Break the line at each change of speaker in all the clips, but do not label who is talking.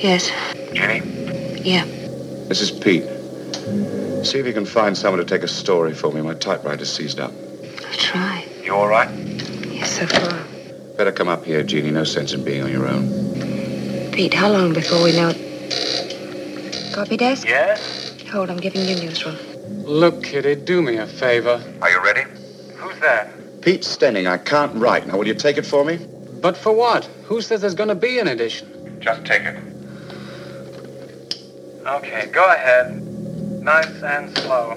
Yes.
Jenny?
Yeah.
This is Pete. See if you can find someone to take a story for me. My typewriter's seized up.
I'll try.
You all right?
Yes, so far.
Better come up here, Jeannie. No sense in being on your own.
Pete, how long before we know... Copy desk?
Yes?
Hold, I'm giving you newsroom.
Look, Kitty, do me a favor.
Are you ready?
Who's there?
Pete Stenning. I can't write. Now, will you take it for me?
But for what? Who says there's going to be an edition?
Just take it.
Okay, go ahead. Nice and slow.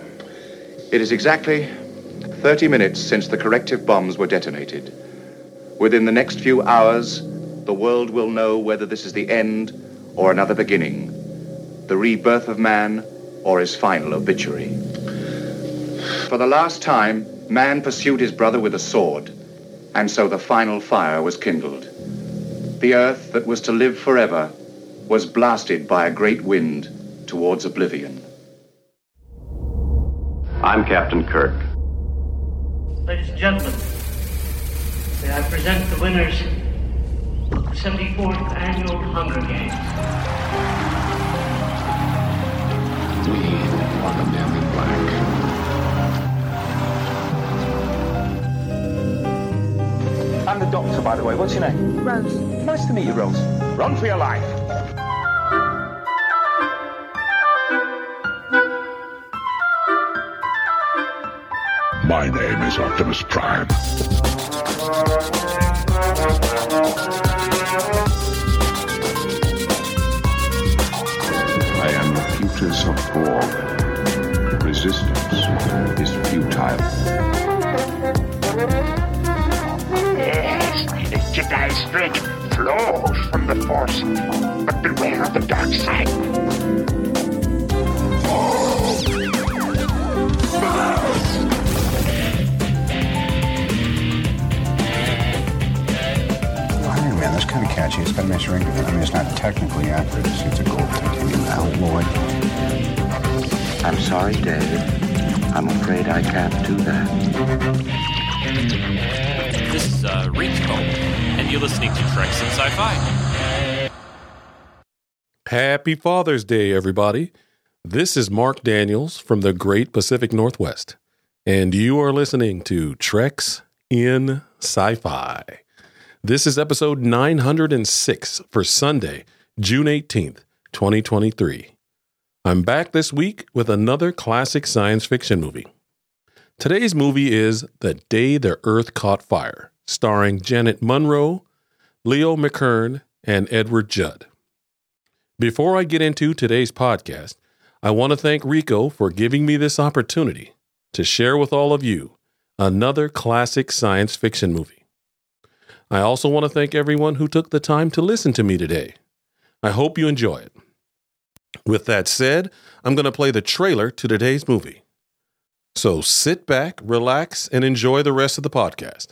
It is exactly 30 minutes since the corrective bombs were detonated. Within the next few hours, the world will know whether this is the end or another beginning, the rebirth of man or his final obituary. For the last time, man pursued his brother with a sword, and so the final fire was kindled. The earth that was to live forever was blasted by a great wind towards oblivion.
I'm Captain Kirk.
Ladies and gentlemen, may I present the winners of the 74th Annual Hunger Games.
We are the men in black.
I'm the doctor, by the way. What's your name?
Rose.
Nice to meet you, Rose.
Run for your life. Name is Optimus Prime. I am the Putus of Borg. Resistance is futile.
Yes, Jedi strength flows from the Force, but beware of the dark side.
Iron Man, that's kind of catchy. It's got a nice ring to it. I mean, it's not technically accurate. It's, it's a gold titanium alloy.
I'm sorry, Dave. I'm afraid I can't do that.
This is uh, Rico Cole, and you're listening to Treks in Sci-Fi.
Happy Father's Day, everybody. This is Mark Daniels from the Great Pacific Northwest, and you are listening to Treks in Sci-Fi. This is episode 906 for Sunday, June 18th, 2023. I'm back this week with another classic science fiction movie. Today's movie is The Day the Earth Caught Fire, starring Janet Munro, Leo McKern, and Edward Judd. Before I get into today's podcast, I want to thank Rico for giving me this opportunity to share with all of you another classic science fiction movie. I also want to thank everyone who took the time to listen to me today. I hope you enjoy it. With that said, I'm going to play the trailer to today's movie. So sit back, relax, and enjoy the rest of the podcast.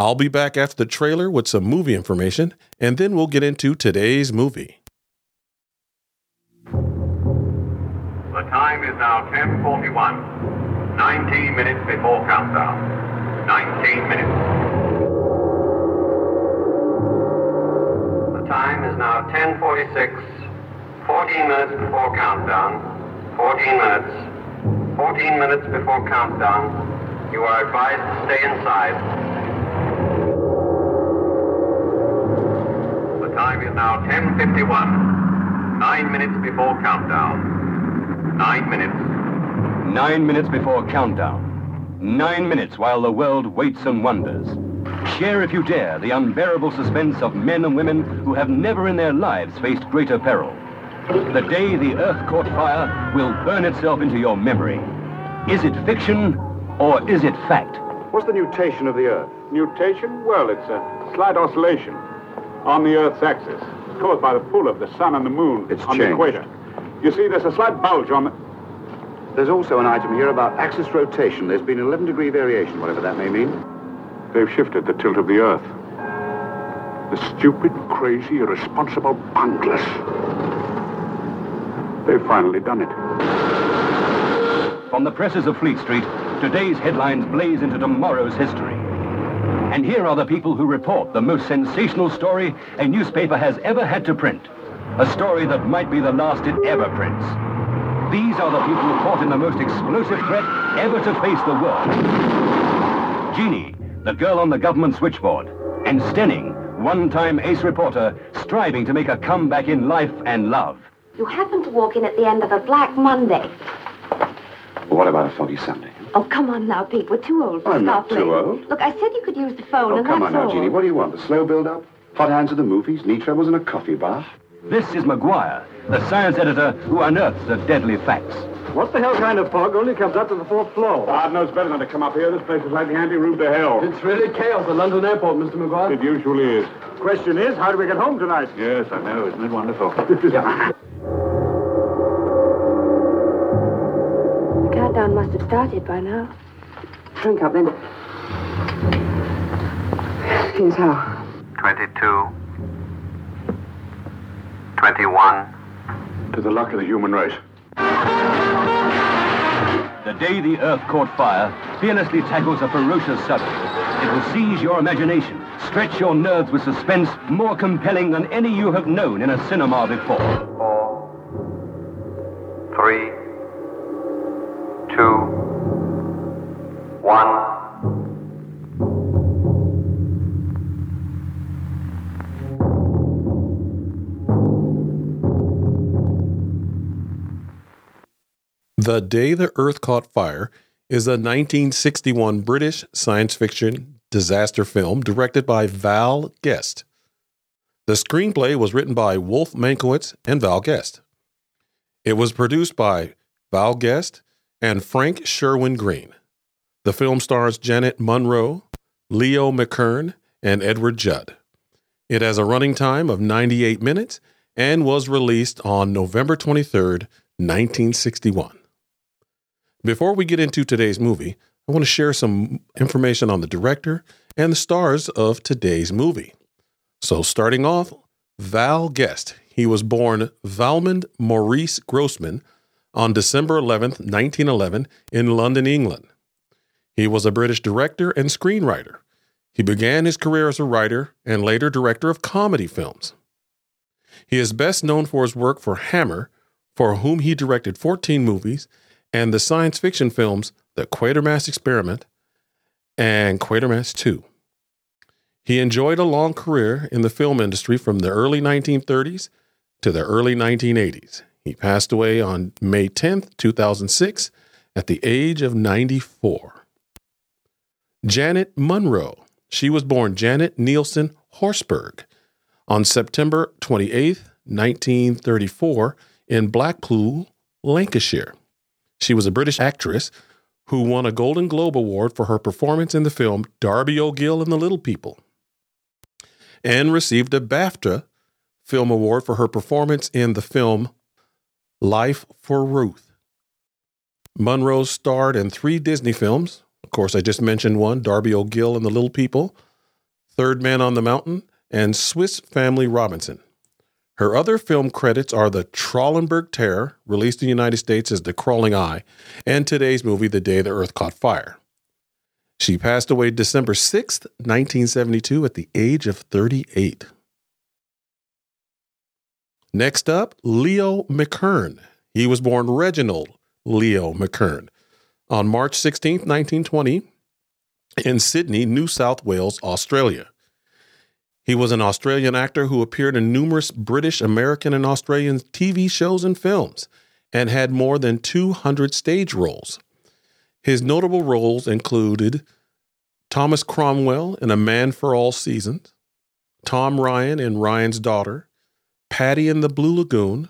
I'll be back after the trailer with some movie information, and then we'll get into today's movie.
The time is now 10:41. 19 minutes before countdown. 19 minutes. Time is now 10:46. 14 minutes before countdown. 14 minutes. 14 minutes before countdown. You are advised to stay inside. The time is now 10:51. Nine minutes before countdown. Nine minutes.
Nine minutes before countdown. Nine minutes while the world waits and wonders. Share, if you dare, the unbearable suspense of men and women who have never in their lives faced greater peril. The day the earth caught fire will burn itself into your memory. Is it fiction or is it fact?
What's the nutation of the Earth? Nutation? Well, it's a slight oscillation on the Earth's axis, caused by the pull of the sun and the moon
It's
on the equator. You see, there's a slight bulge on the...
There's also an item here about axis rotation. There's been 11 degree variation, whatever that may mean.
They've shifted the tilt of the Earth. The stupid, crazy, irresponsible bunglers. They've finally done it.
From the presses of Fleet Street, today's headlines blaze into tomorrow's history. And here are the people who report the most sensational story a newspaper has ever had to print. A story that might be the last it ever prints. These are the people who caught in the most explosive threat ever to face the world. Jeannie, the girl on the government switchboard, and Stenning, one-time ace reporter, striving to make a comeback in life and love.
You happened to walk in at the end of a Black Monday.
What about a foggy Sunday?
Oh, come on now, Pete. We're too old for
I'm not too old.
Look, I said you could use the phone,
Oh,
and
come
that's
on now,
all.
Jeannie. What do you want? The slow build-up? Hot hands at the movies, knee troubles, and a coffee bar?
This is McGuire, the science editor who unearths the deadly facts.
What the hell kind of fog only comes up to the fourth floor? God knows better than to come up here. This place is like the anti-room to hell.
It's really chaos at London Airport, Mr. McGuire.
It usually is. Question is, how do we get home tonight? Yes, I know. Isn't it wonderful? yeah.
The countdown must have started by now.
Drink up, then. Here's how.
22, 21.
To the luck of the human race.
The day the Earth caught fire fearlessly tackles a ferocious subject. It will seize your imagination, stretch your nerves with suspense more compelling than any you have known in a cinema before.
Three, two, one.
The Day the Earth Caught Fire is a 1961 British science fiction disaster film directed by Val Guest. The screenplay was written by Wolf Mankowitz and Val Guest. It was produced by Val Guest and Frank Sherwin Green. The film stars Janet Munro, Leo McKern, and Edward Judd. It has a running time of 98 minutes and was released on November 23, 1961. Before we get into today's movie, I want to share some information on the director and the stars of today's movie. So, starting off, Val Guest. He was born Valmond Maurice Grossman on December 11th, 1911, in London, England. He was a British director and screenwriter. He began his career as a writer and later director of comedy films. He is best known for his work for Hammer, for whom he directed 14 movies, and the science fiction films The Quatermass Experiment and Quatermass 2. He enjoyed a long career in the film industry from the early 1930s to the early 1980s. He passed away on May 10th, 2006, at the age of 94. Janet Munro. She was born Janet Neilson Horsburgh on September 28th, 1934, in Blackpool, Lancashire. She was a British actress who won a Golden Globe Award for her performance in the film Darby O'Gill and the Little People, and received a BAFTA Film Award for her performance in the film Life for Ruth. Munro starred in three Disney films. Of course, I just mentioned one Darby O'Gill and the Little People, Third Man on the Mountain, and Swiss Family Robinson. Her other film credits are The Trollenberg Terror, released in the United States as The Crawling Eye, and today's movie, The Day the Earth Caught Fire. She passed away December 6th, 1972, at the age of 38. Next up, Leo McKern. He was born Reginald Leo McKern on March 16th, 1920, in Sydney, New South Wales, Australia. He was an Australian actor who appeared in numerous British, American, and Australian TV shows and films and had more than 200 stage roles. His notable roles included Thomas Cromwell in A Man for All Seasons, Tom Ryan in Ryan's Daughter, Paddy in the Blue Lagoon,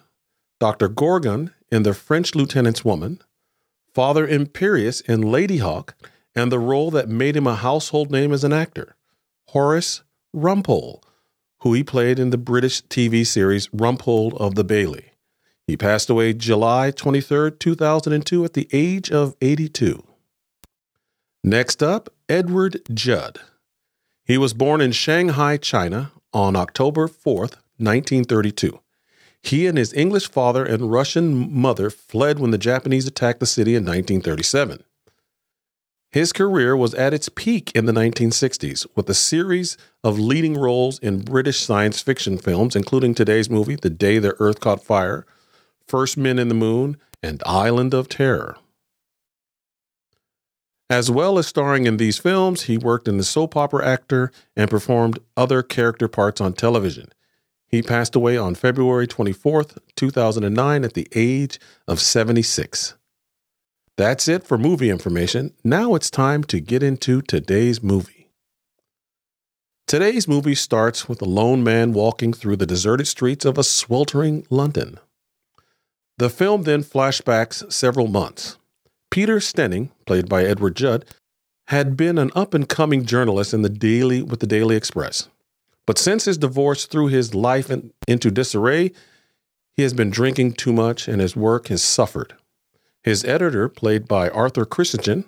Dr. Gorgon in The French Lieutenant's Woman, Father Imperius in Ladyhawke, and the role that made him a household name as an actor, Horace Rumpole, who he played in the British TV series Rumpole of the Bailey. He passed away July 23, 2002, at the age of 82. Next up, Edward Judd. He was born in Shanghai, China on October 4th, 1932. He and his English father and Russian mother fled when the Japanese attacked the city in 1937. His career was at its peak in the 1960s with a series of leading roles in British science fiction films, including today's movie, The Day the Earth Caught Fire, First Men in the Moon, and Island of Terror. As well as starring in these films, he worked in the soap opera actor and performed other character parts on television. He passed away on February 24th, 2009, at the age of 76. That's it for movie information. Now it's time to get into today's movie. Today's movie starts with a lone man walking through the deserted streets of a sweltering London. The film then flashbacks several months. Peter Stenning, played by Edward Judd, had been an up and coming journalist in the Daily with the Daily Express. But since his divorce threw his life in, into disarray, he has been drinking too much and his work has suffered. His editor, played by Arthur Christian,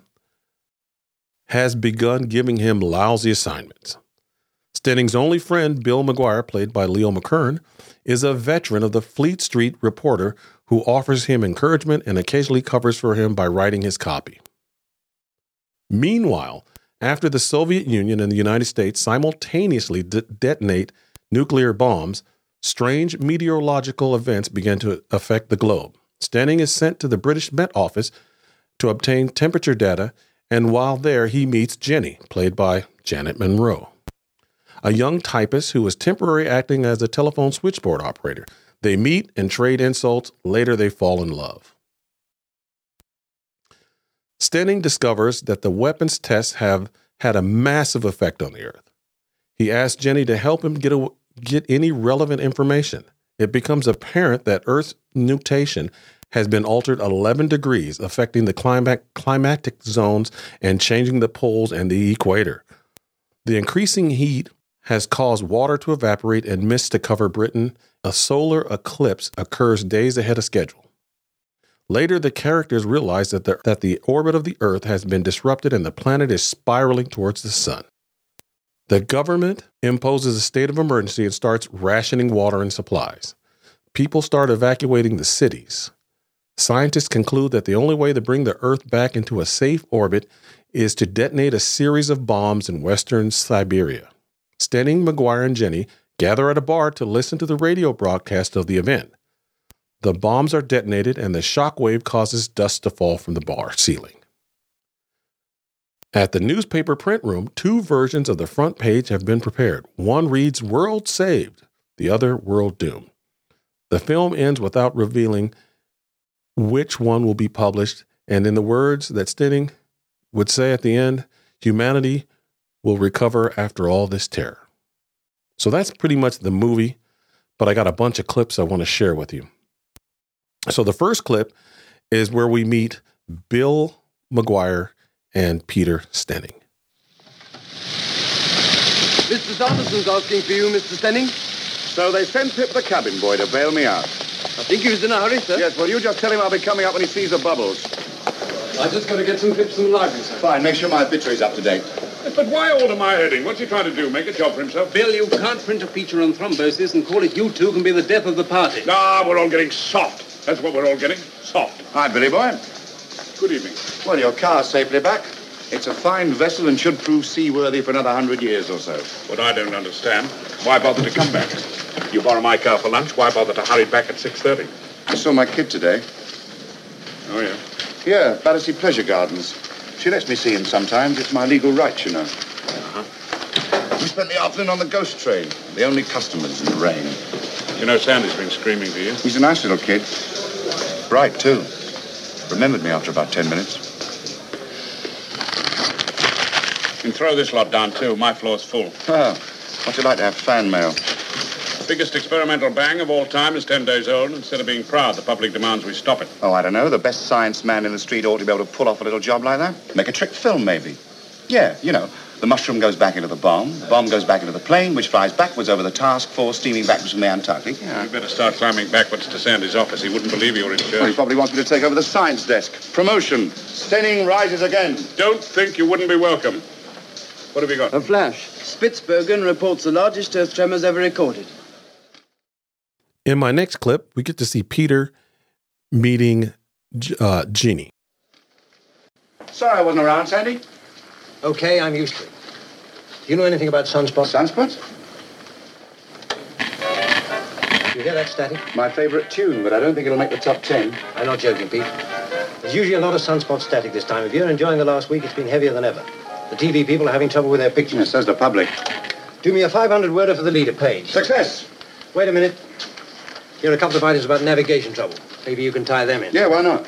has begun giving him lousy assignments. Stenning's only friend, Bill McGuire, played by Leo McKern, is a veteran of the Fleet Street Reporter who offers him encouragement and occasionally covers for him by writing his copy. Meanwhile, after the Soviet Union and the United States simultaneously de- detonate nuclear bombs, strange meteorological events begin to affect the globe. Stenning is sent to the British Met Office to obtain temperature data, and while there, he meets Jenny, played by Janet Munro, a young typist who is temporarily acting as a telephone switchboard operator. They meet and trade insults. Later, they fall in love. Stenning discovers that the weapons tests have had a massive effect on the Earth. He asks Jenny to help him get, a, get any relevant information. It becomes apparent that Earth's nutation has been altered 11 degrees, affecting the climatic, zones and changing the poles and the equator. The increasing heat has caused water to evaporate and mist to cover Britain. A solar eclipse occurs days ahead of schedule. Later, the characters realize that the, that the orbit of the Earth has been disrupted and the planet is spiraling towards the sun. The government imposes a state of emergency and starts rationing water and supplies. People start evacuating the cities. Scientists conclude that the only way to bring the Earth back into a safe orbit is to detonate a series of bombs in western Siberia. Stenning, McGuire, and Jenny gather at a bar to listen to the radio broadcast of the event. The bombs are detonated, and the shock wave causes dust to fall from the bar ceiling. At the newspaper print room, two versions of the front page have been prepared. One reads World Saved, the other World Doomed. The film ends without revealing which one will be published, and in the words that Stenning would say at the end, humanity will recover after all this terror. So that's pretty much the movie, but I got a bunch of clips I want to share with you. So the first clip is where we meet Bill McGuire and Peter Stenning.
Mr. Sanderson's asking for you, Mr. Stenning.
So they sent Pip the cabin boy to bail me out.
I think he was in a hurry, sir.
Yes, well, you just tell him I'll be coming up when he sees the bubbles.
I just got to get some clips from the library, sir.
Fine, make sure my obituary's up to date.
But why order my heading? What's he trying to do? Make a job for himself?
Bill, you can't print a feature on thrombosis and call it you two can be the death of the party.
Ah, we're all getting soft. That's what we're all getting. Soft.
Hi, Billy boy.
Good evening.
Well, your car's safely back. It's a fine vessel and should prove seaworthy for another hundred years or so.
What I don't understand, why bother to come back? You borrow my car for lunch, why bother to hurry back at 6.30?
I saw my kid today.
Oh, yeah?
Here, Battersea Pleasure Gardens. She lets me see him sometimes. It's my legal right, you know.
Uh-huh.
We spent the afternoon on the ghost train. The only customers in the rain.
You know Sandy's been screaming for you.
He's a nice little kid. Bright, too. Remembered me after about ten minutes.
You can throw this lot down, too. My floor's full.
Ah, oh, what'd you like to have fan mail?
Biggest experimental bang of all time is 10 days old. Instead of being proud, the public demands we stop it.
Oh, I don't know. The best science man in the street ought to be able to pull off a little job like that. Make a trick film, maybe. Yeah, you know, the mushroom goes back into the bomb, the bomb goes back into the plane, which flies backwards over the task force, steaming backwards from the Antarctic.
Yeah. You better start climbing backwards to Sandy's office. He wouldn't believe you were in charge.
Well, he probably wants me to take over the science desk. Promotion. Stenning rises again.
Don't think you wouldn't be welcome. What have you got?
A flash. Spitsbergen reports the largest earth tremors ever recorded.
In my next clip, we get to see Peter meeting uh, Jeannie.
Sorry I wasn't around, Sandy.
Okay, I'm used to it. Do you know anything about sunspots?
Sunspots?
You hear that static?
My favorite tune, but I don't think it'll make the top ten.
I'm not joking, Pete. There's usually a lot of sunspot static this time of year. Enjoying the last week, it's been heavier than ever. The TV people are having trouble with their pictures.
Yes, so's the public.
Do me a 500 worder for the leader page.
Success!
Wait a minute. Here are a couple of items about navigation trouble. Maybe you can tie them in.
Yeah, why not?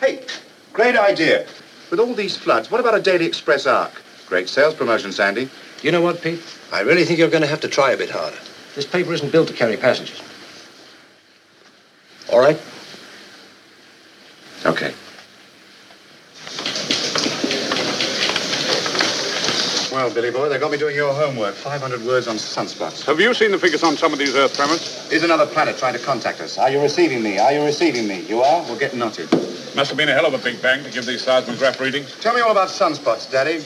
Hey, great idea. With all these floods, what about a Daily Express ark? Great sales promotion, Sandy.
You know what, Pete? I really think you're going to have to try a bit harder. This paper isn't built to carry passengers. All right?
Okay. Well, Billy boy, they got me doing your homework. 500 words on sunspots.
Have you seen the figures on some of these Earth tremors?
Is another planet trying to contact us? Are you receiving me? Are you receiving me? You are? We'll get knotted.
Must have been a hell of a big bang to give these seismograph readings.
Tell me all about sunspots, Daddy.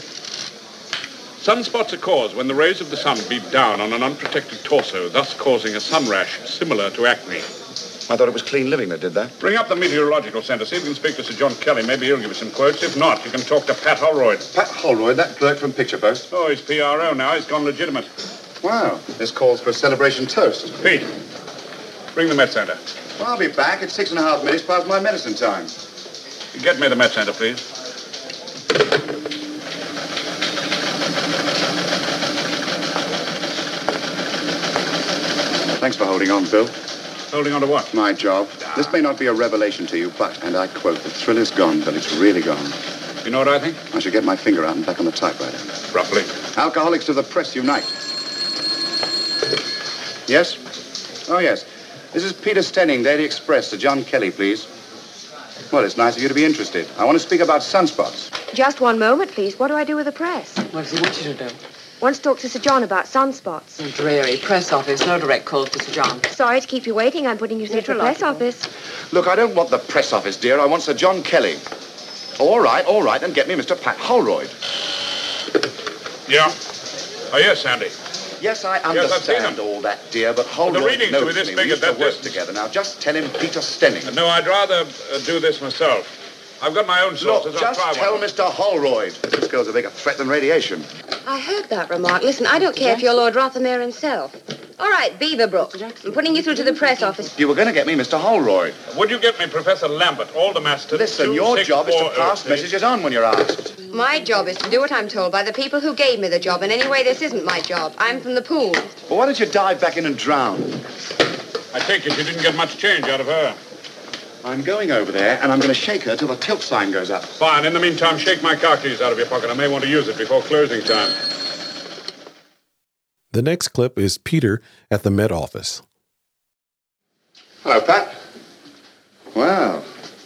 Sunspots are caused when the rays of the sun beat down on an unprotected torso, thus causing a sun rash similar to acne.
I thought it was clean living that did that.
Bring up the meteorological center. See if you can speak to Sir John Kelly. Maybe he'll give us some quotes. If not, you can talk to Pat Holroyd.
Pat Holroyd, that clerk from Picture Post.
Oh, he's PRO now. He's gone legitimate.
Wow. This calls for a celebration toast.
Pete, bring the Met Center.
Well, I'll be back at six and a half minutes past my medicine time.
Get me the Met Center, please.
Thanks for holding on, Bill.
Holding on to what?
My job. This may not be a revelation to you, but, and I quote, the thrill is gone, but it's really gone.
You know what I think?
I should get my finger out and back on the typewriter.
Roughly.
Alcoholics of the press unite. Yes? Oh, yes. This is Peter Stenning, Daily Express, to John Kelly, please. Well, it's nice of you to be interested. I want to speak about sunspots.
Just one moment, please. What do I do with the press?
What does he want you to do?
Want to talk to Sir John about sunspots.
Dreary press office. No direct calls to Sir John.
Sorry to keep you waiting. I'm putting you through to the press office.
Look, I don't want the press office, dear. I want Sir John Kelly. All right, all right, then get me Mr. Pat Holroyd.
Yeah? Oh, yes, Sandy.
Yes, I
Yes,
understand
him.
all that, dear, but
the
Holroyd
readings
knows
will be this
me.
big
we
at
used to
that
work
distance.
together. Now, just tell him Peter Stenning.
No, I'd rather uh, do this myself. I've got my own sources.
Look, just tell
one.
Mr. Holroyd. This girl's a bigger threat than radiation.
I heard that remark. Listen, I don't care if you're Lord Rothermere himself. All right, Beaverbrook. I'm putting you through to the press office.
You were going to get me Mr. Holroyd.
Would you get me Professor Lambert, Aldermaston?
Listen, your job is to oh, pass messages on when you're asked.
My job is to do what I'm told by the people who gave me the job, and anyway, this isn't my job. I'm from the pool.
Well, why don't you dive back in and drown?
I take it you didn't get much change out of her.
I'm going over there, and I'm going to shake her till the tilt sign goes up.
Fine. In the meantime, shake my car keys out of your pocket. I may want to use it before closing time.
The next clip is Peter at the Met office.
Hello, Pat. Wow,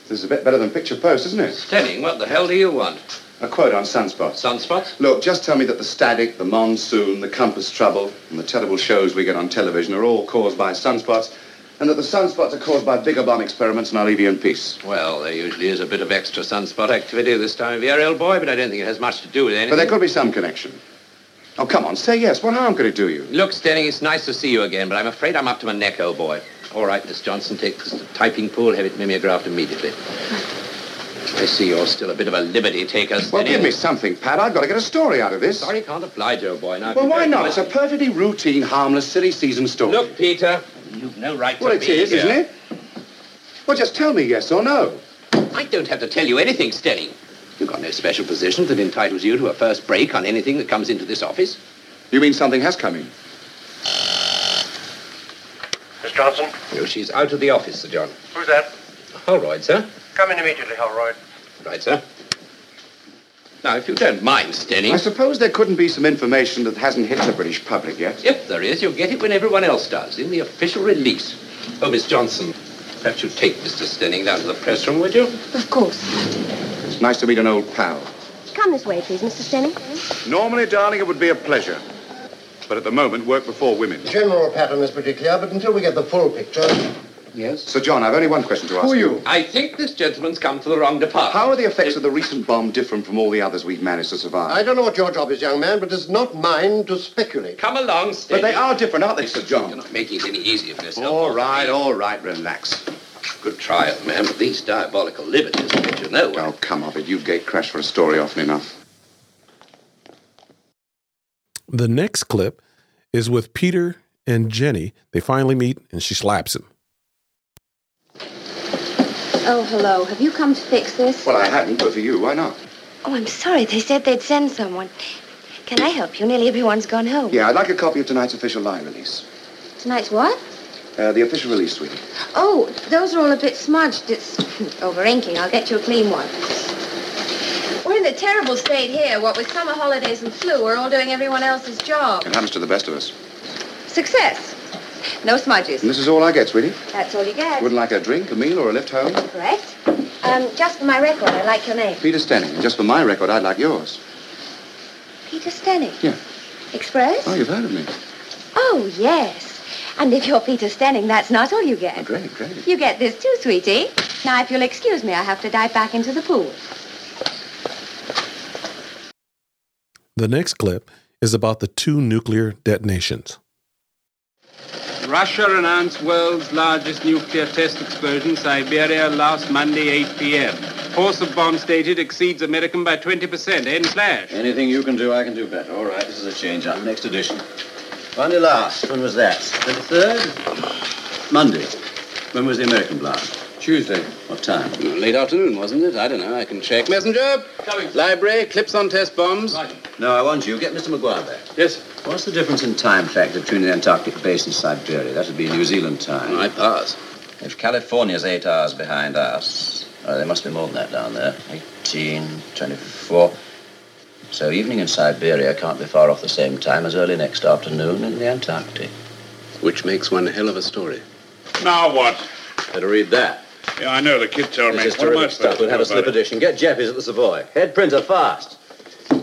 this is a bit better than Picture Post, isn't it?
Stenning, what the hell do you want?
A quote on sunspots.
Sunspots?
Look, just tell me that the static, the monsoon, the compass trouble, and the terrible shows we get on television are all caused by sunspots, and that the sunspots are caused by bigger bomb experiments, and I'll leave you in peace.
Well, there usually is a bit of extra sunspot activity this time of year, old boy, but I don't think it has much to do with anything.
But there could be some connection. Oh, come on, say yes. What harm could it do you?
Look, Stenning, it's nice to see you again, but I'm afraid I'm up to my neck, old boy. All right, Miss Johnson, take this to typing pool, have it mimeographed immediately. I see you're still a bit of a liberty taker,
Well,
Stenning.
give me something, Pat. I've got to get a story out of this.
Sorry, can't oblige, old boy. Now,
Well, why not? It's a perfectly routine, harmless, silly season story.
Look, Peter, you've no right to
well, it
be
is,
here.
isn't it? Well, just tell me yes or no.
I don't have to tell you anything, Stenning. You've got no special position that entitles you to a first break on anything that comes into this office.
You mean something has come in?
Miss Johnson?
No, she's out of the office, Sir John.
Who's that?
Holroyd, sir.
Come in immediately, Holroyd.
Right, sir. Now, if you don't mind, Stenning.
I suppose there couldn't be some information that hasn't hit the British public yet.
If there is, you'll get it when everyone else does, in the official release. Oh, Miss Johnson, perhaps you'd take Mr. Stenning down to the press room, would you?
Of course.
It's nice to meet an old pal.
Come this way, please, Mr. Stenning.
Normally, darling, it would be a pleasure. But at the moment, work before women.
General pattern is pretty clear, but until we get the full picture.
Yes?
Sir John, I've only one question to ask.
Who are you?
I think this gentleman's come to the wrong department.
How are the effects of the recent bomb different from all the others we've managed to survive?
I don't know what your job is, young man, but it's not mine to speculate.
Come along,
Steve.
But
they are different, aren't they, Sir John?
You're not making it any easier for yourself.
All right, all right, relax.
Good try, old man, but these diabolical liberties, don't you know?
Oh, come off it. You gate crash for a story often enough.
The next clip is with Peter and Jenny. They finally meet and she slaps him.
Oh, hello. Have you come to fix this?
Well, I hadn't, but for you, why not?
Oh, I'm sorry. They said they'd send someone. Can I help you? Nearly everyone's gone home.
Yeah, I'd like a copy of tonight's official line release.
Tonight's what?
Uh, the official release, sweetie.
Oh, those are all a bit smudged. It's over inking. I'll get you a clean one. We're in a terrible state here. What with summer holidays and flu, we're all doing everyone else's job.
It happens to the best of us.
Success. No smudges.
And this is all I get, sweetie.
That's all you get.
Wouldn't like a drink, a meal, or a lift home?
Correct. Um, just for my record, I like your name.
Peter Stenning. Just for my record, I'd like yours.
Peter Stenning.
Yeah.
Express?
Oh, you've heard of me.
Oh, yes. And if you're Peter Stenning, that's not all you get.
Oh, great, great.
You get this too, sweetie. Now, if you'll excuse me, I have to dive back into the pool.
The next clip is about the two nuclear detonations.
Russia announced world's largest nuclear test explosion, Siberia, last Monday, 8 p.m. Force of bomb stated exceeds American by 20%. End flash.
Anything you can do, I can do better. All right, this is a change up. Next edition. Monday last. When was that? 23rd? Monday. When was the American blast?
Tuesday.
What time?
Late afternoon, wasn't it? I don't know. I can check. Messenger? Coming. Library, clips on test bombs. Right.
No, I want you. Get Mr. McGuire back.
Yes.
What's the difference in time factor between the Antarctic base and Siberia? That would be New Zealand time.
I pass.
If California's eight hours behind us, uh, there must be more than that down there. 18, 24. So evening in Siberia can't be far off the same time as early next afternoon in the Antarctic.
Which makes one hell of a story.
Now what?
Better read that.
Yeah, I know. The kid told me.
This is
What am
terrific stuff. We'll have a slip edition. Get Jeffy's at the Savoy. Head printer, fast.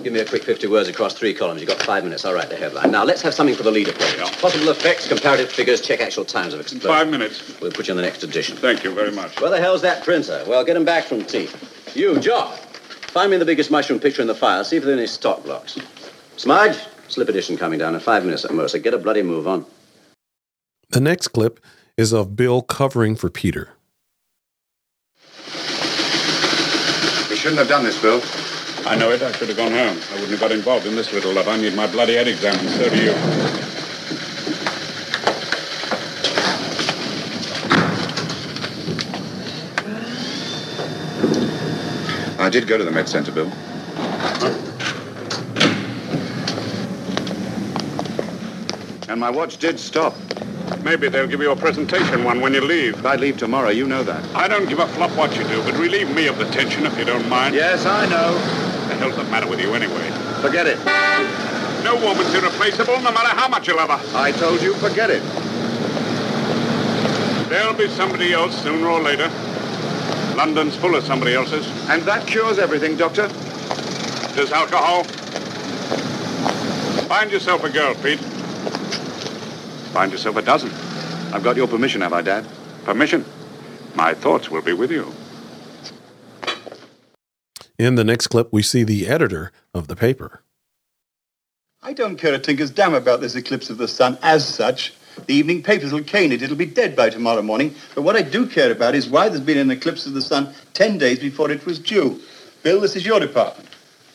Give me a quick 50 words across three columns. You've got five minutes. I'll write the headline. Now, let's have something for the leader page. Possible effects, comparative figures, check actual times of explosion.
Five minutes.
We'll put you in the next edition.
Thank you very much.
Where the hell's that printer? Well, get him back from tea. You, Jock, find me the biggest mushroom picture in the file. See if there are any stock blocks. Smudge, slip edition coming down in five minutes at most. So get a bloody move on.
The next clip is of Bill covering for Peter.
Shouldn't have done this, Bill.
I know it. I should have gone home. I wouldn't have got involved in this little love. I need my bloody head examined. So do you.
I did go to the Met Center, Bill. And my watch did stop.
Maybe they'll give you a presentation one when you leave.
If I leave tomorrow, you know that.
I don't give a flop what you do, but relieve me of the tension if you don't mind.
Yes, I know.
The hell's the matter with you anyway?
Forget it.
No woman's irreplaceable, no matter how much you love her.
I told you, forget it.
There'll be somebody else sooner or later. London's full of somebody else's.
And that cures everything, Doctor.
Does alcohol? Find yourself a girl, Pete. Find yourself a dozen.
I've got your permission, have I, Dad?
Permission? My thoughts will be with you.
In the next clip, we see the editor of the paper.
I don't care a tinker's damn about this eclipse of the sun as such. The evening papers will cane it. It'll be dead by tomorrow morning. But what I do care about is why there's been an eclipse of the sun ten days before it was due. Bill, this is your department.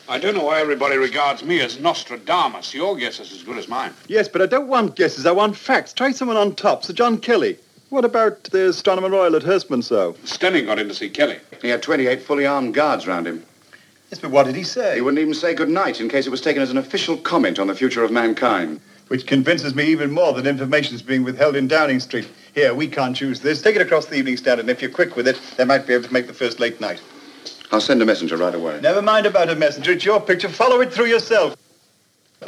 I don't know why everybody regards me as Nostradamus. Your guess is as good as mine.
Yes, but I don't want guesses. I want facts. Try someone on top. Sir John Kelly. What about the astronomer royal at Herstmonceux?
Stenning got in to see Kelly.
He had 28 fully armed guards round him.
Yes, but what did he say?
He wouldn't even say good night in case it was taken as an official comment on the future of mankind.
Which convinces me even more that information is being withheld in Downing Street. Here, we can't choose this. Take it across the Evening Standard, and if you're quick with it, they might be able to make the first late night.
I'll send a messenger right away.
Never mind about a messenger. It's your picture. Follow it through yourself.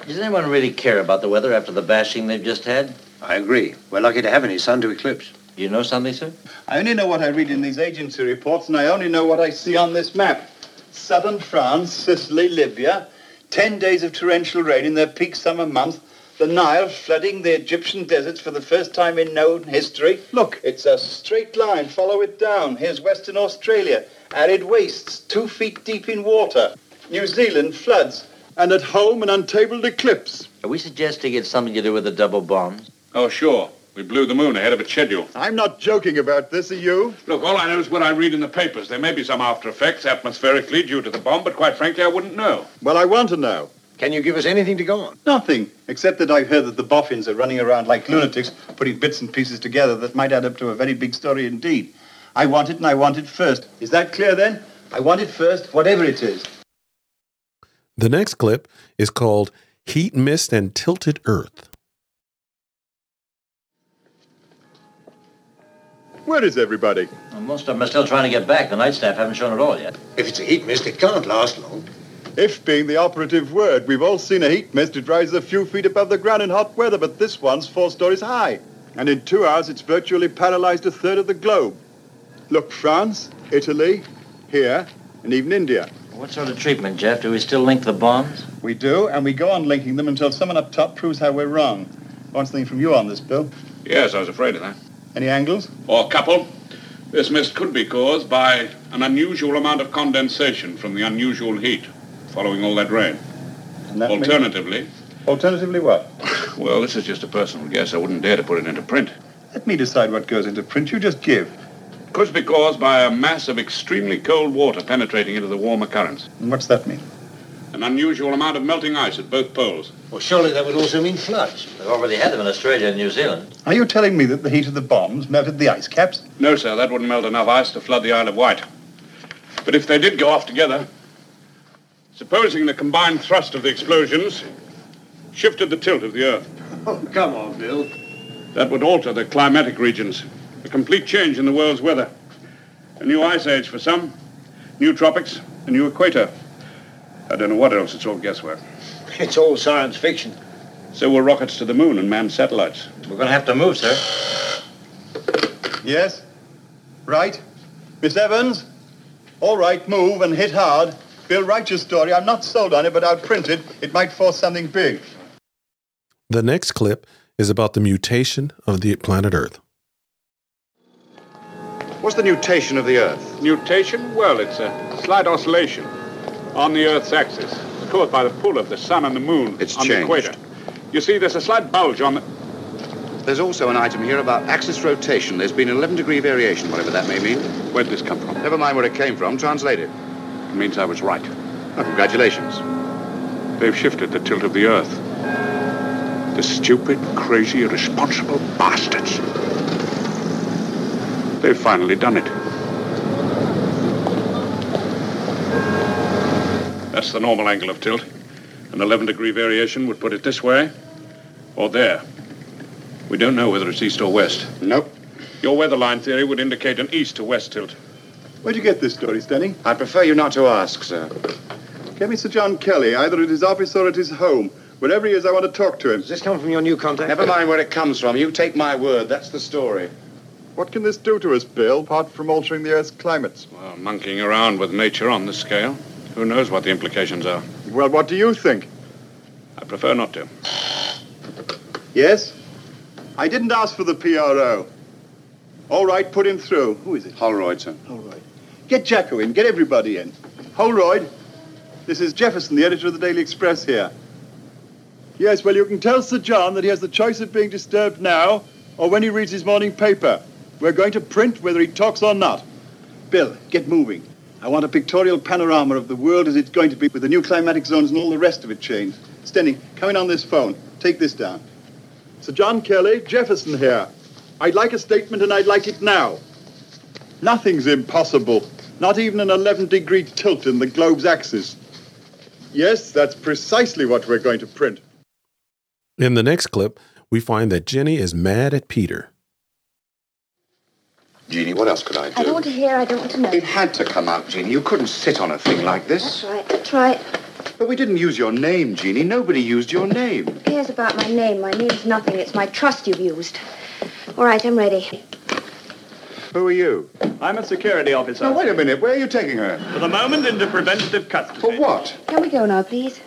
Does anyone really care about the weather after the bashing they've just had?
I agree. We're lucky to have any sun to eclipse.
You know something, sir?
I only know what I read in these agency reports, and I only know what I see on this map. Southern France, Sicily, Libya. Ten days of torrential rain in their peak summer month. The Nile flooding the Egyptian deserts for the first time in known history. Look, it's a straight line. Follow it down. Here's Western Australia. Arid wastes, two feet deep in water. New Zealand floods. And at home, an untabled eclipse.
Are we suggesting it's something to do with the double bombs?
Oh, sure. We blew the moon ahead of its schedule.
I'm not joking about this, are you?
Look, all I know is what I read in the papers. There may be some after effects atmospherically due to the bomb, but quite frankly, I wouldn't know.
Well, I want to know. Can you give us anything to go on? Nothing, except that I've heard that the boffins are running around like lunatics, putting bits and pieces together that might add up to a very big story indeed. I want it, and I want it first. Is that clear then? I want it first, whatever it is.
The next clip is called Heat, Mist, and Tilted Earth.
Where is everybody?
Well, most of them are still trying to get back. The night staff haven't shown at all yet.
If it's a heat mist, it can't last long. If being the operative word, we've all seen a heat mist. It rises a few feet above the ground in hot weather, but this one's four stories high. And in two hours, it's virtually paralyzed a third of the globe. Look, France, Italy, here, and even India.
What sort of treatment, Jeff? Do we still link the bombs?
We do, and we go on linking them until someone up top proves how we're wrong. Want something from you on this, Bill?
Yes, I was afraid of that.
Any angles?
Or a couple. This mist could be caused by an unusual amount of condensation from the unusual heat following all that rain.
That
Alternatively,
means- Alternatively what?
well, this is just a personal guess. I wouldn't dare to put it into print.
Let me decide what goes into print. You just give.
Could be caused by a mass of extremely cold water penetrating into the warmer currents.
And what's that mean?
An unusual amount of melting ice at both poles.
Well, surely that would also mean floods. We've already had them in Australia and New Zealand.
Are you telling me that the heat of the bombs melted the ice caps?
No, sir, that wouldn't melt enough ice to flood the Isle of Wight. But if they did go off together, supposing the combined thrust of the explosions shifted the tilt of the Earth,
Oh, come on, Bill.
that would alter the climatic regions. A complete change in the world's weather. A new ice age for some, new tropics, a new equator. I don't know what else, it's all guesswork.
It's all science fiction.
So were rockets to the moon and manned satellites.
We're going to have to move, sir.
Yes? Right? Miss Evans? All right, move and hit hard. Bill, write your story. I'm not sold on it, but I'll print it. It might force something big.
The next clip is about the mutation of the planet Earth.
What's the nutation of the Earth?
Nutation? Well, it's a slight oscillation on the Earth's axis, caused by the pull of the sun and the moon
It's
on
changed.
the equator. You see, there's a slight bulge on the...
There's also an item here about axis rotation. There's been an 11 degree variation, whatever that may mean.
Where'd this come from?
Never mind where it came from. Translate it.
It means I was right.
Oh, congratulations.
They've shifted the tilt of the Earth. The stupid, crazy, irresponsible bastards. They've finally done it. That's the normal angle of tilt. An 11 degree variation would put it this way or there. We don't know whether it's east or west.
Nope.
Your weather line theory would indicate an east to west tilt.
Where'd you get this story, Stenning?
I prefer you not to ask, sir.
Get me Sir John Kelly, either at his office or at his home. Wherever he is, I want to talk to him.
Does this come from your new contact?
Never mind where it comes from. You take my word. That's the story.
What can this do to us, Bill, apart from altering the Earth's climates?
Well, monkeying around with nature on this scale. Who knows what the implications are?
Well, what do you think?
I prefer not to.
Yes? I didn't ask for the PRO. All right, put him through. Who is it?
Holroyd, sir.
Holroyd. Get Jacko in. Get everybody in. Holroyd, this is Jefferson, the editor of the Daily Express here. Yes, well, you can tell Sir John that he has the choice of being disturbed now or when he reads his morning paper. We're going to print whether he talks or not. Bill, get moving. I want a pictorial panorama of the world as it's going to be with the new climatic zones and all the rest of it changed. Stenning, come in on this phone. Take this down. Sir John Kelly, Jefferson here. I'd like a statement and I'd like it now. Nothing's impossible. Not even an 11 degree tilt in the globe's axis. Yes, that's precisely what we're going to print.
In the next clip, we find that Jenny is mad at Peter.
Jeannie, what else could I do?
I don't want to hear, I don't want to know.
It had to come out, Jeannie. You couldn't sit on a thing like this.
That's right, that's right.
But we didn't use your name, Jeannie. Nobody used your name.
Who cares about my name? My name's nothing. It's my trust you've used. All right, I'm ready.
Who are you?
I'm a security officer.
Now, wait a minute. Where are you taking her?
For the moment, into preventative custody.
For what?
Can we go now, please?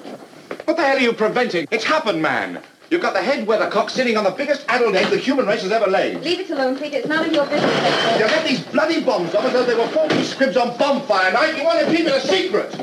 What the hell are you preventing? It's happened, man. You've got the head weathercock sitting on the biggest addled egg the human race has ever laid.
Leave it alone, Pete. It's none of your business.
You get these bloody bombs off as though they were 40 squibs on bonfire night. You want to keep it a secret.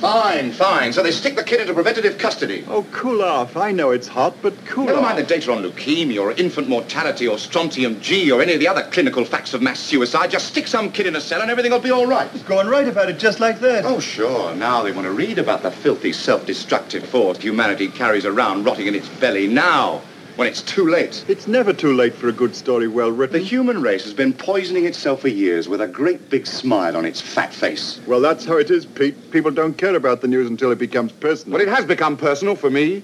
Fine, fine. So they stick the kid into preventative custody.
Oh, cool off. I know it's hot, but cool
Never
off.
mind the data on leukemia or infant mortality or strontium G or any of the other clinical facts of mass suicide. Just stick some kid in a cell and everything will be all right.
Go and write about it just like that.
Oh, sure. Now they want to read about the filthy, self-destructive force humanity carries around rotting in its belly. Now, when it's too late.
It's never too late for a good story well written.
The human race has been poisoning itself for years with a great big smile on its fat face.
Well, that's how it is, Pete. People don't care about the news until it becomes personal.
Well, it has become personal for me.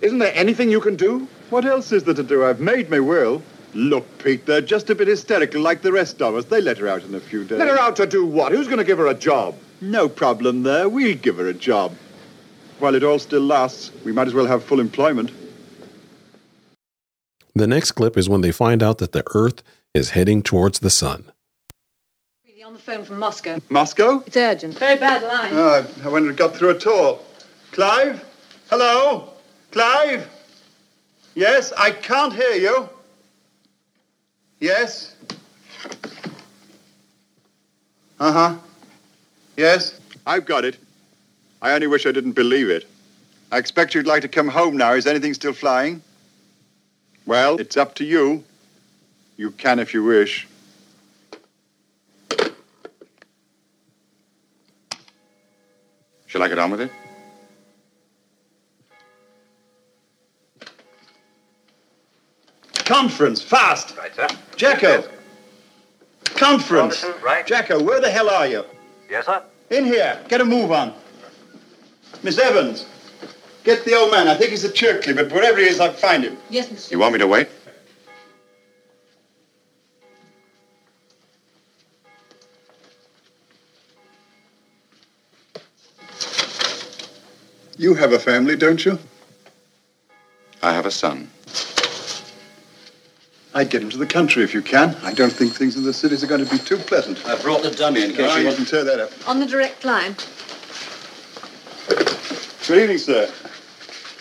Isn't there anything you can do?
What else is there to do? I've made my will. Look, Pete, they're just a bit hysterical like the rest of us. They let her out in a few days.
Let her out to do what? Who's going to give her a job?
No problem there. We'll give her a job. While it all still lasts, we might as well have full employment.
The next clip is when they find out that the Earth is heading towards the sun.
On the phone from Moscow.
Moscow?
It's urgent. Very bad line.
Oh, I wonder it got through at all. Clive? Hello? Clive? Yes, I can't hear you. Yes? Uh-huh. Yes? I've got it. I only wish I didn't believe it. I expect you'd like to come home now. Is anything still flying? Well, it's up to you. You can if you wish.
Shall I get on with it?
Conference, fast!
Right, sir.
Jacko! Conference!
Anderson, right.
Jacko, where the hell are you?
Yes, sir.
In here. Get a move on. Miss Evans, get the old man. I think he's at Cherkley, but wherever he is, I'll find him.
Yes, monsieur.
You want me to wait?
You have a family, don't you?
I have a son.
I'd get him to the country if you can. I don't think things in the cities are going to be too pleasant.
I brought the dummy in case
No,
you
you
want.
can tear that up.
On the direct line.
Good evening, sir.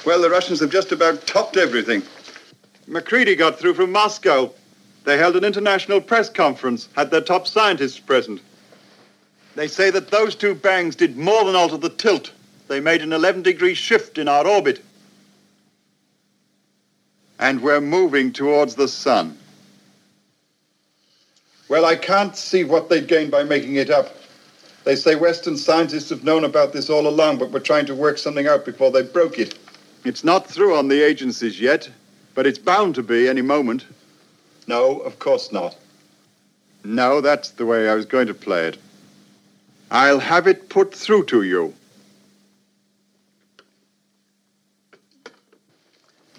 Well, the Russians have just about topped everything. Macready got through from Moscow. They held an international press conference, had their top scientists present. They say that those two bangs did more than alter the tilt. They made an 11 degree shift in our orbit. And we're moving towards the sun. Well, I can't see what they'd gain by making it up. They say Western scientists have known about this all along, but were trying to work something out before they broke it. It's not through on the agencies yet, but it's bound to be any moment. No, of course not. No, that's the way I was going to play it. I'll have it put through to you.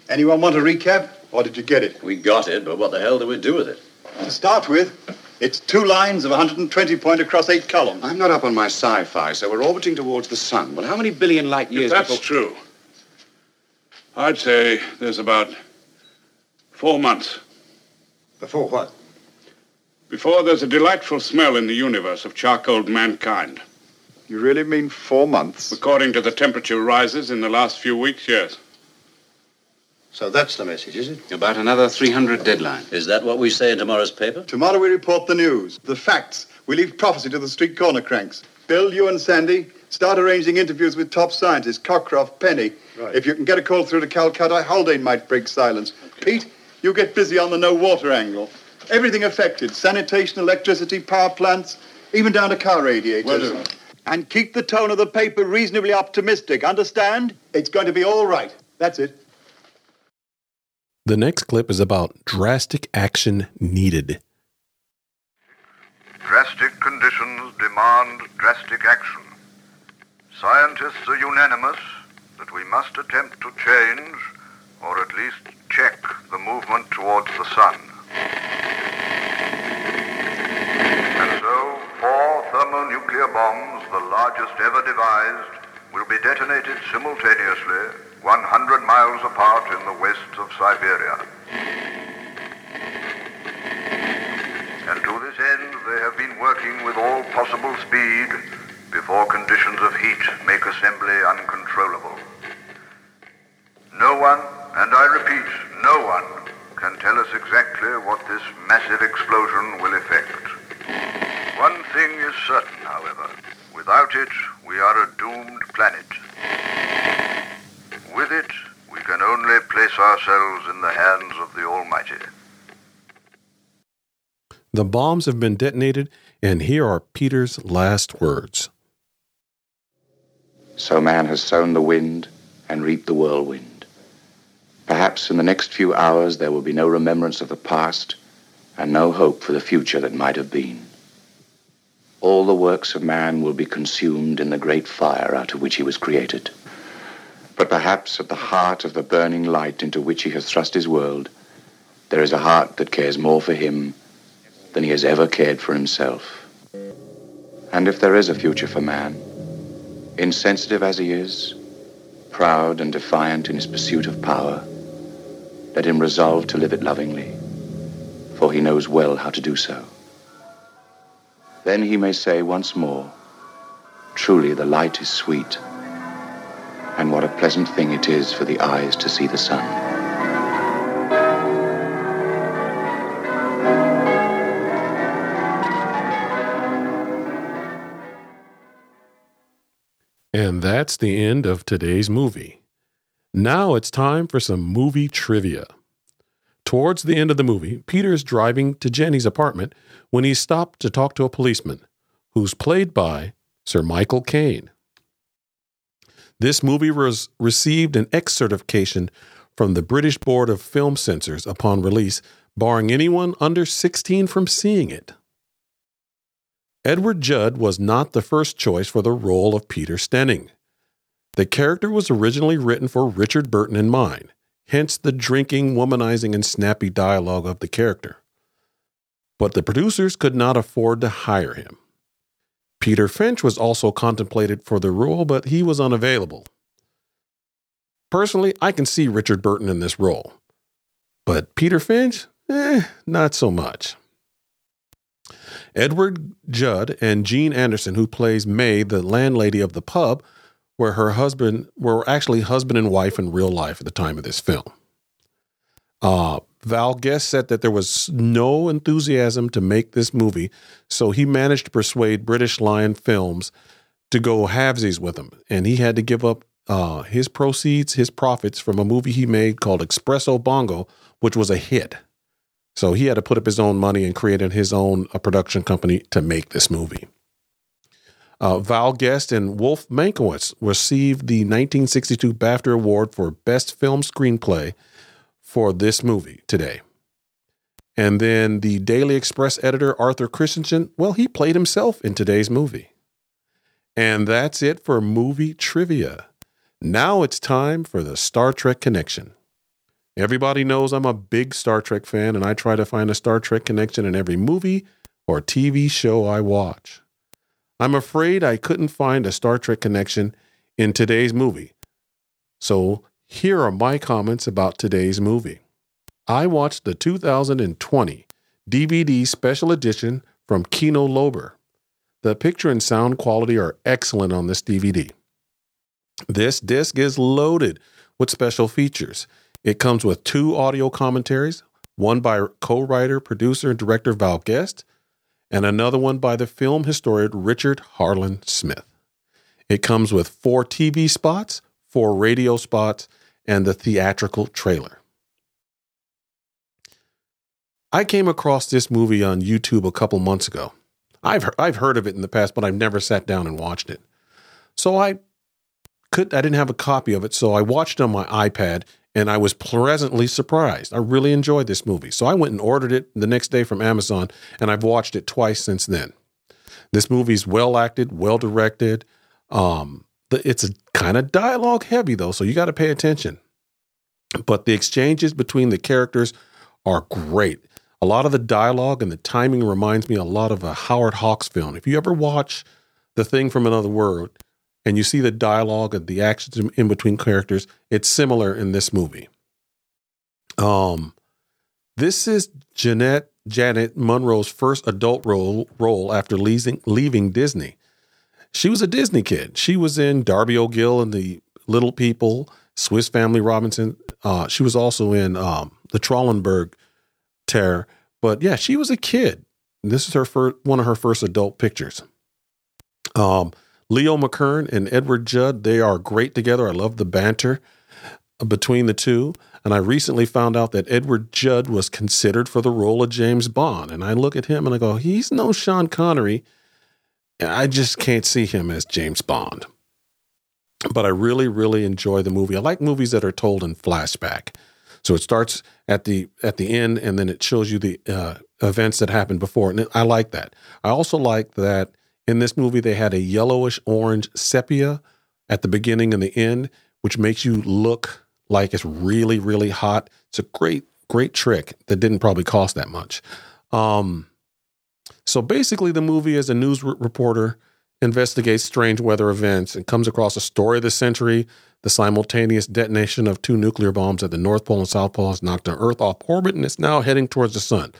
Anyone want a recap, or did you get it?
We got it, but what the hell do we do with it?
To start with, it's two lines of 120 point across eight columns.
I'm not up on my sci-fi, so we're orbiting towards the sun. Well, how many billion light years
If that's
before...
true, I'd say there's about four months.
Before what?
Before there's a delightful smell in the universe of charcoaled mankind.
You really mean four months?
According to the temperature rises in the last few weeks, yes.
So that's the message, is it?
About another 300 deadline.
Is that what we say in tomorrow's paper?
Tomorrow we report the news, the facts. We leave prophecy to the street corner cranks. Bill, you and Sandy, start arranging interviews with top scientists, Cockcroft, Penney.
Right.
If you can get a call through to Calcutta, Haldane might break silence. Pete, you get busy on the no water angle. Everything affected, sanitation, electricity, power plants, even down to car radiators.
Will do.
And keep the tone of the paper reasonably optimistic, understand? It's going to be all right. That's it.
The next clip is about drastic action needed.
Drastic conditions demand drastic action. Scientists are unanimous that we must attempt to change, or at least check, the movement towards the sun. And so, four thermonuclear bombs, the largest ever devised, will be detonated simultaneously 100 miles apart in the west of Siberia. And to this end, they have been working with all possible speed before conditions of heat make assembly uncontrollable. No one, and I repeat, no one, can tell us exactly what this massive explosion will effect. One thing is certain, however. Without it, we are a doomed planet. With it, we can only place ourselves in the hands of the Almighty.
The bombs have been detonated, and here are Peter's last words.
So man has sown the wind and reaped the whirlwind. Perhaps in the next few hours there will be no remembrance of the past and no hope for the future that might have been. All the works of man will be consumed in the great fire out of which he was created. But perhaps at the heart of the burning light into which he has thrust his world, there is a heart that cares more for him than he has ever cared for himself. And if there is a future for man, insensitive as he is, proud and defiant in his pursuit of power, let him resolve to live it lovingly, for he knows well how to do so. Then he may say once more, Truly the light is sweet, and what a pleasant thing it is for the eyes to see the sun.
That's the end of today's movie. Now it's time for some movie trivia. Towards the end of the movie, Peter is driving to Jenny's apartment when he's stopped to talk to a policeman, who's played by Sir Michael Caine. This movie was received an X certification from the British Board of Film Censors upon release, barring anyone under 16 from seeing it. Edward Judd was not the first choice for the role of Peter Stenning. The character was originally written for Richard Burton in mind, hence the drinking, womanizing, and snappy dialogue of the character. But the producers could not afford to hire him. Peter Finch was also contemplated for the role, but he was unavailable. Personally, I can see Richard Burton in this role. But Peter Finch? Eh, not so much. Edward Judd and Jean Anderson, who plays May, the landlady of the pub, where her husband were actually husband and wife in real life at the time of this film. Uh, Val Guest said that there was no enthusiasm to make this movie, so he managed to persuade British Lion Films to go halvesies with him, and he had to give up uh, his proceeds, his profits from a movie he made called Espresso Bongo, which was a hit. So he had to put up his own money and created his own uh, production company to make this movie. Uh, Val Guest and Wolf Mankowitz received the 1962 BAFTA Award for Best Film Screenplay for this movie today. And then the Daily Express editor, Arthur Christiansen, well, he played himself in today's movie. And that's it for movie trivia. Now it's time for the Star Trek connection. Everybody knows I'm a big Star Trek fan, and I try to find a Star Trek connection in every movie or TV show I watch. I'm afraid I couldn't find a Star Trek connection in today's movie. So here are my comments about today's movie. I watched the 2020 DVD special edition from Kino Lorber. The picture and sound quality are excellent on this DVD. This disc is loaded with special features. It comes with two audio commentaries, one by co writer, producer, and director Val Guest, and another one by the film historian Richard Harland Smith. It comes with four TV spots, four radio spots, and the theatrical trailer. I came across this movie on YouTube a couple months ago. I've I've heard of it in the past, but I've never sat down and watched it. So I could I didn't have a copy of it, so I watched it on my iPad and I was pleasantly surprised. I really enjoyed this movie. So I went and ordered it the next day from Amazon, and I've watched it twice since then. This movie's well acted, well directed. Um, it's a kind of dialogue heavy though, so you got to pay attention. But the exchanges between the characters are great. A lot of the dialogue and the timing reminds me a lot of a Howard Hawks film. If you ever watch The Thing from Another World, and you see the dialogue and the actions in between characters, it's similar in this movie. Um, this is Jeanette Janet Munro's first adult role role after leaving leaving Disney. She was a Disney kid. She was in Darby O'Gill and the Little People, Swiss Family Robinson. Uh, she was also in um, the Trollenberg Terror. But yeah, she was a kid. This is her first, one of her first adult pictures. Um, Leo McKern and Edward Judd, they are great together. I love the banter between the two. And I recently found out that Edward Judd was considered for the role of James Bond. And I look at him and I go, he's no Sean Connery. I just can't see him as James Bond. But I really, really enjoy the movie. I like movies that are told in flashback. So it starts at the at the end, and then it shows you the uh, events that happened before, and I like that. I also like that in this movie they had a yellowish orange sepia at the beginning and the end, which makes you look like it's really, really hot. It's a great, great trick that didn't probably cost that much. Um, so basically, the movie is a news re- reporter investigates strange weather events and comes across a story of the century. The simultaneous detonation of two nuclear bombs at the North Pole and South Pole has knocked the Earth off orbit and it's now heading towards the sun.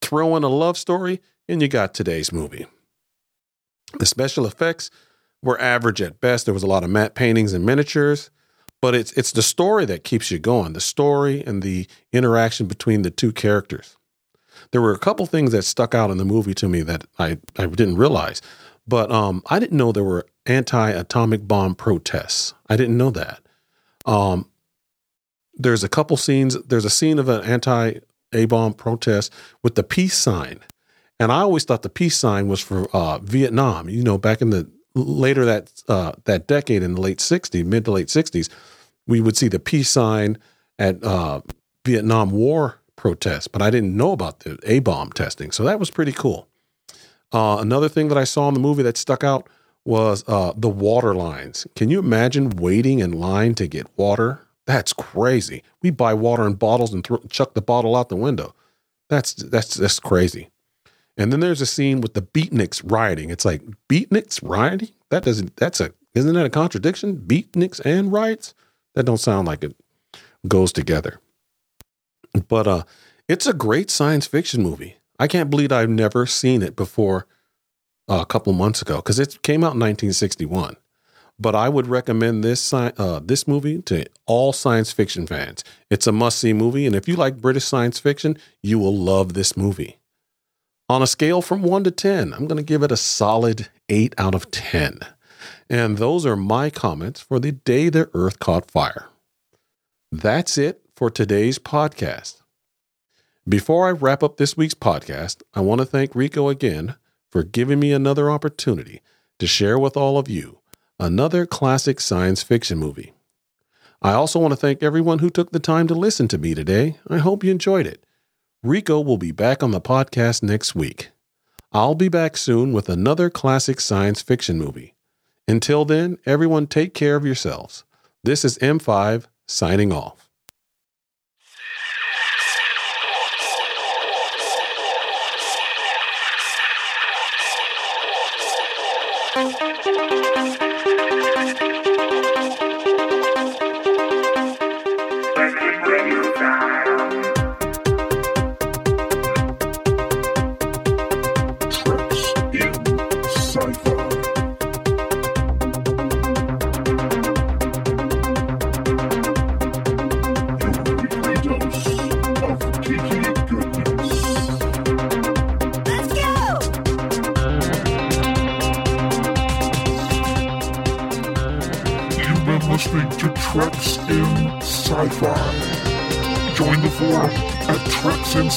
Throw in a love story, and you got today's movie. The special effects were average at best. There was a lot of matte paintings and miniatures, but it's it's the story that keeps you going. The story and the interaction between the two characters. There were a couple things that stuck out in the movie to me that I, I didn't realize. But um, I didn't know there were anti-atomic bomb protests. I didn't know that. Um, there's a couple scenes. There's a scene of an anti-A bomb protest with the peace sign, and I always thought the peace sign was for uh, Vietnam. You know, back in the later that uh, that decade in the late '60s, mid to late '60s, we would see the peace sign at uh, Vietnam War protests, but I didn't know about the A bomb testing. So that was pretty cool. Uh, another thing that I saw in the movie that stuck out was uh, the water lines. Can you imagine waiting in line to get water? That's crazy. We buy water in bottles and th- chuck the bottle out the window. That's that's that's crazy. And then there's a scene with the beatniks rioting. It's like beatniks rioting. That doesn't. That's a. Isn't that a contradiction? Beatniks and riots. That don't sound like it goes together. But uh, it's a great science fiction movie. I can't believe I've never seen it before uh, a couple months ago because it came out in 1961. But I would recommend this uh, this movie to all science fiction fans. It's a must see movie, and if you like British science fiction, you will love this movie. On a scale from one to ten, I'm going to give it a solid eight out of ten. And those are my comments for the day the Earth caught fire. That's it for today's podcast. Before I wrap up this week's podcast, I want to thank Rico again for giving me another opportunity to share with all of you another classic science fiction movie. I also want to thank everyone who took the time to listen to me today. I hope you enjoyed it. Rico will be back on the podcast next week. I'll be back soon with another classic science fiction movie. Until then, everyone take care of yourselves. This is M5 signing off.
You've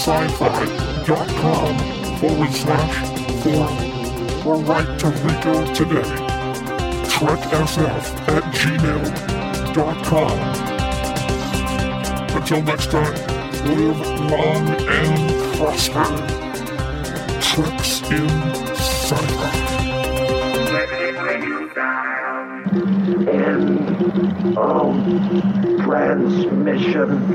treksinsci-fi.com forward slash forum or write to Rico today. TrekSF at gmail.com. Until next time, live long and prosper. Treks in Sci-Fi.
End of transmission.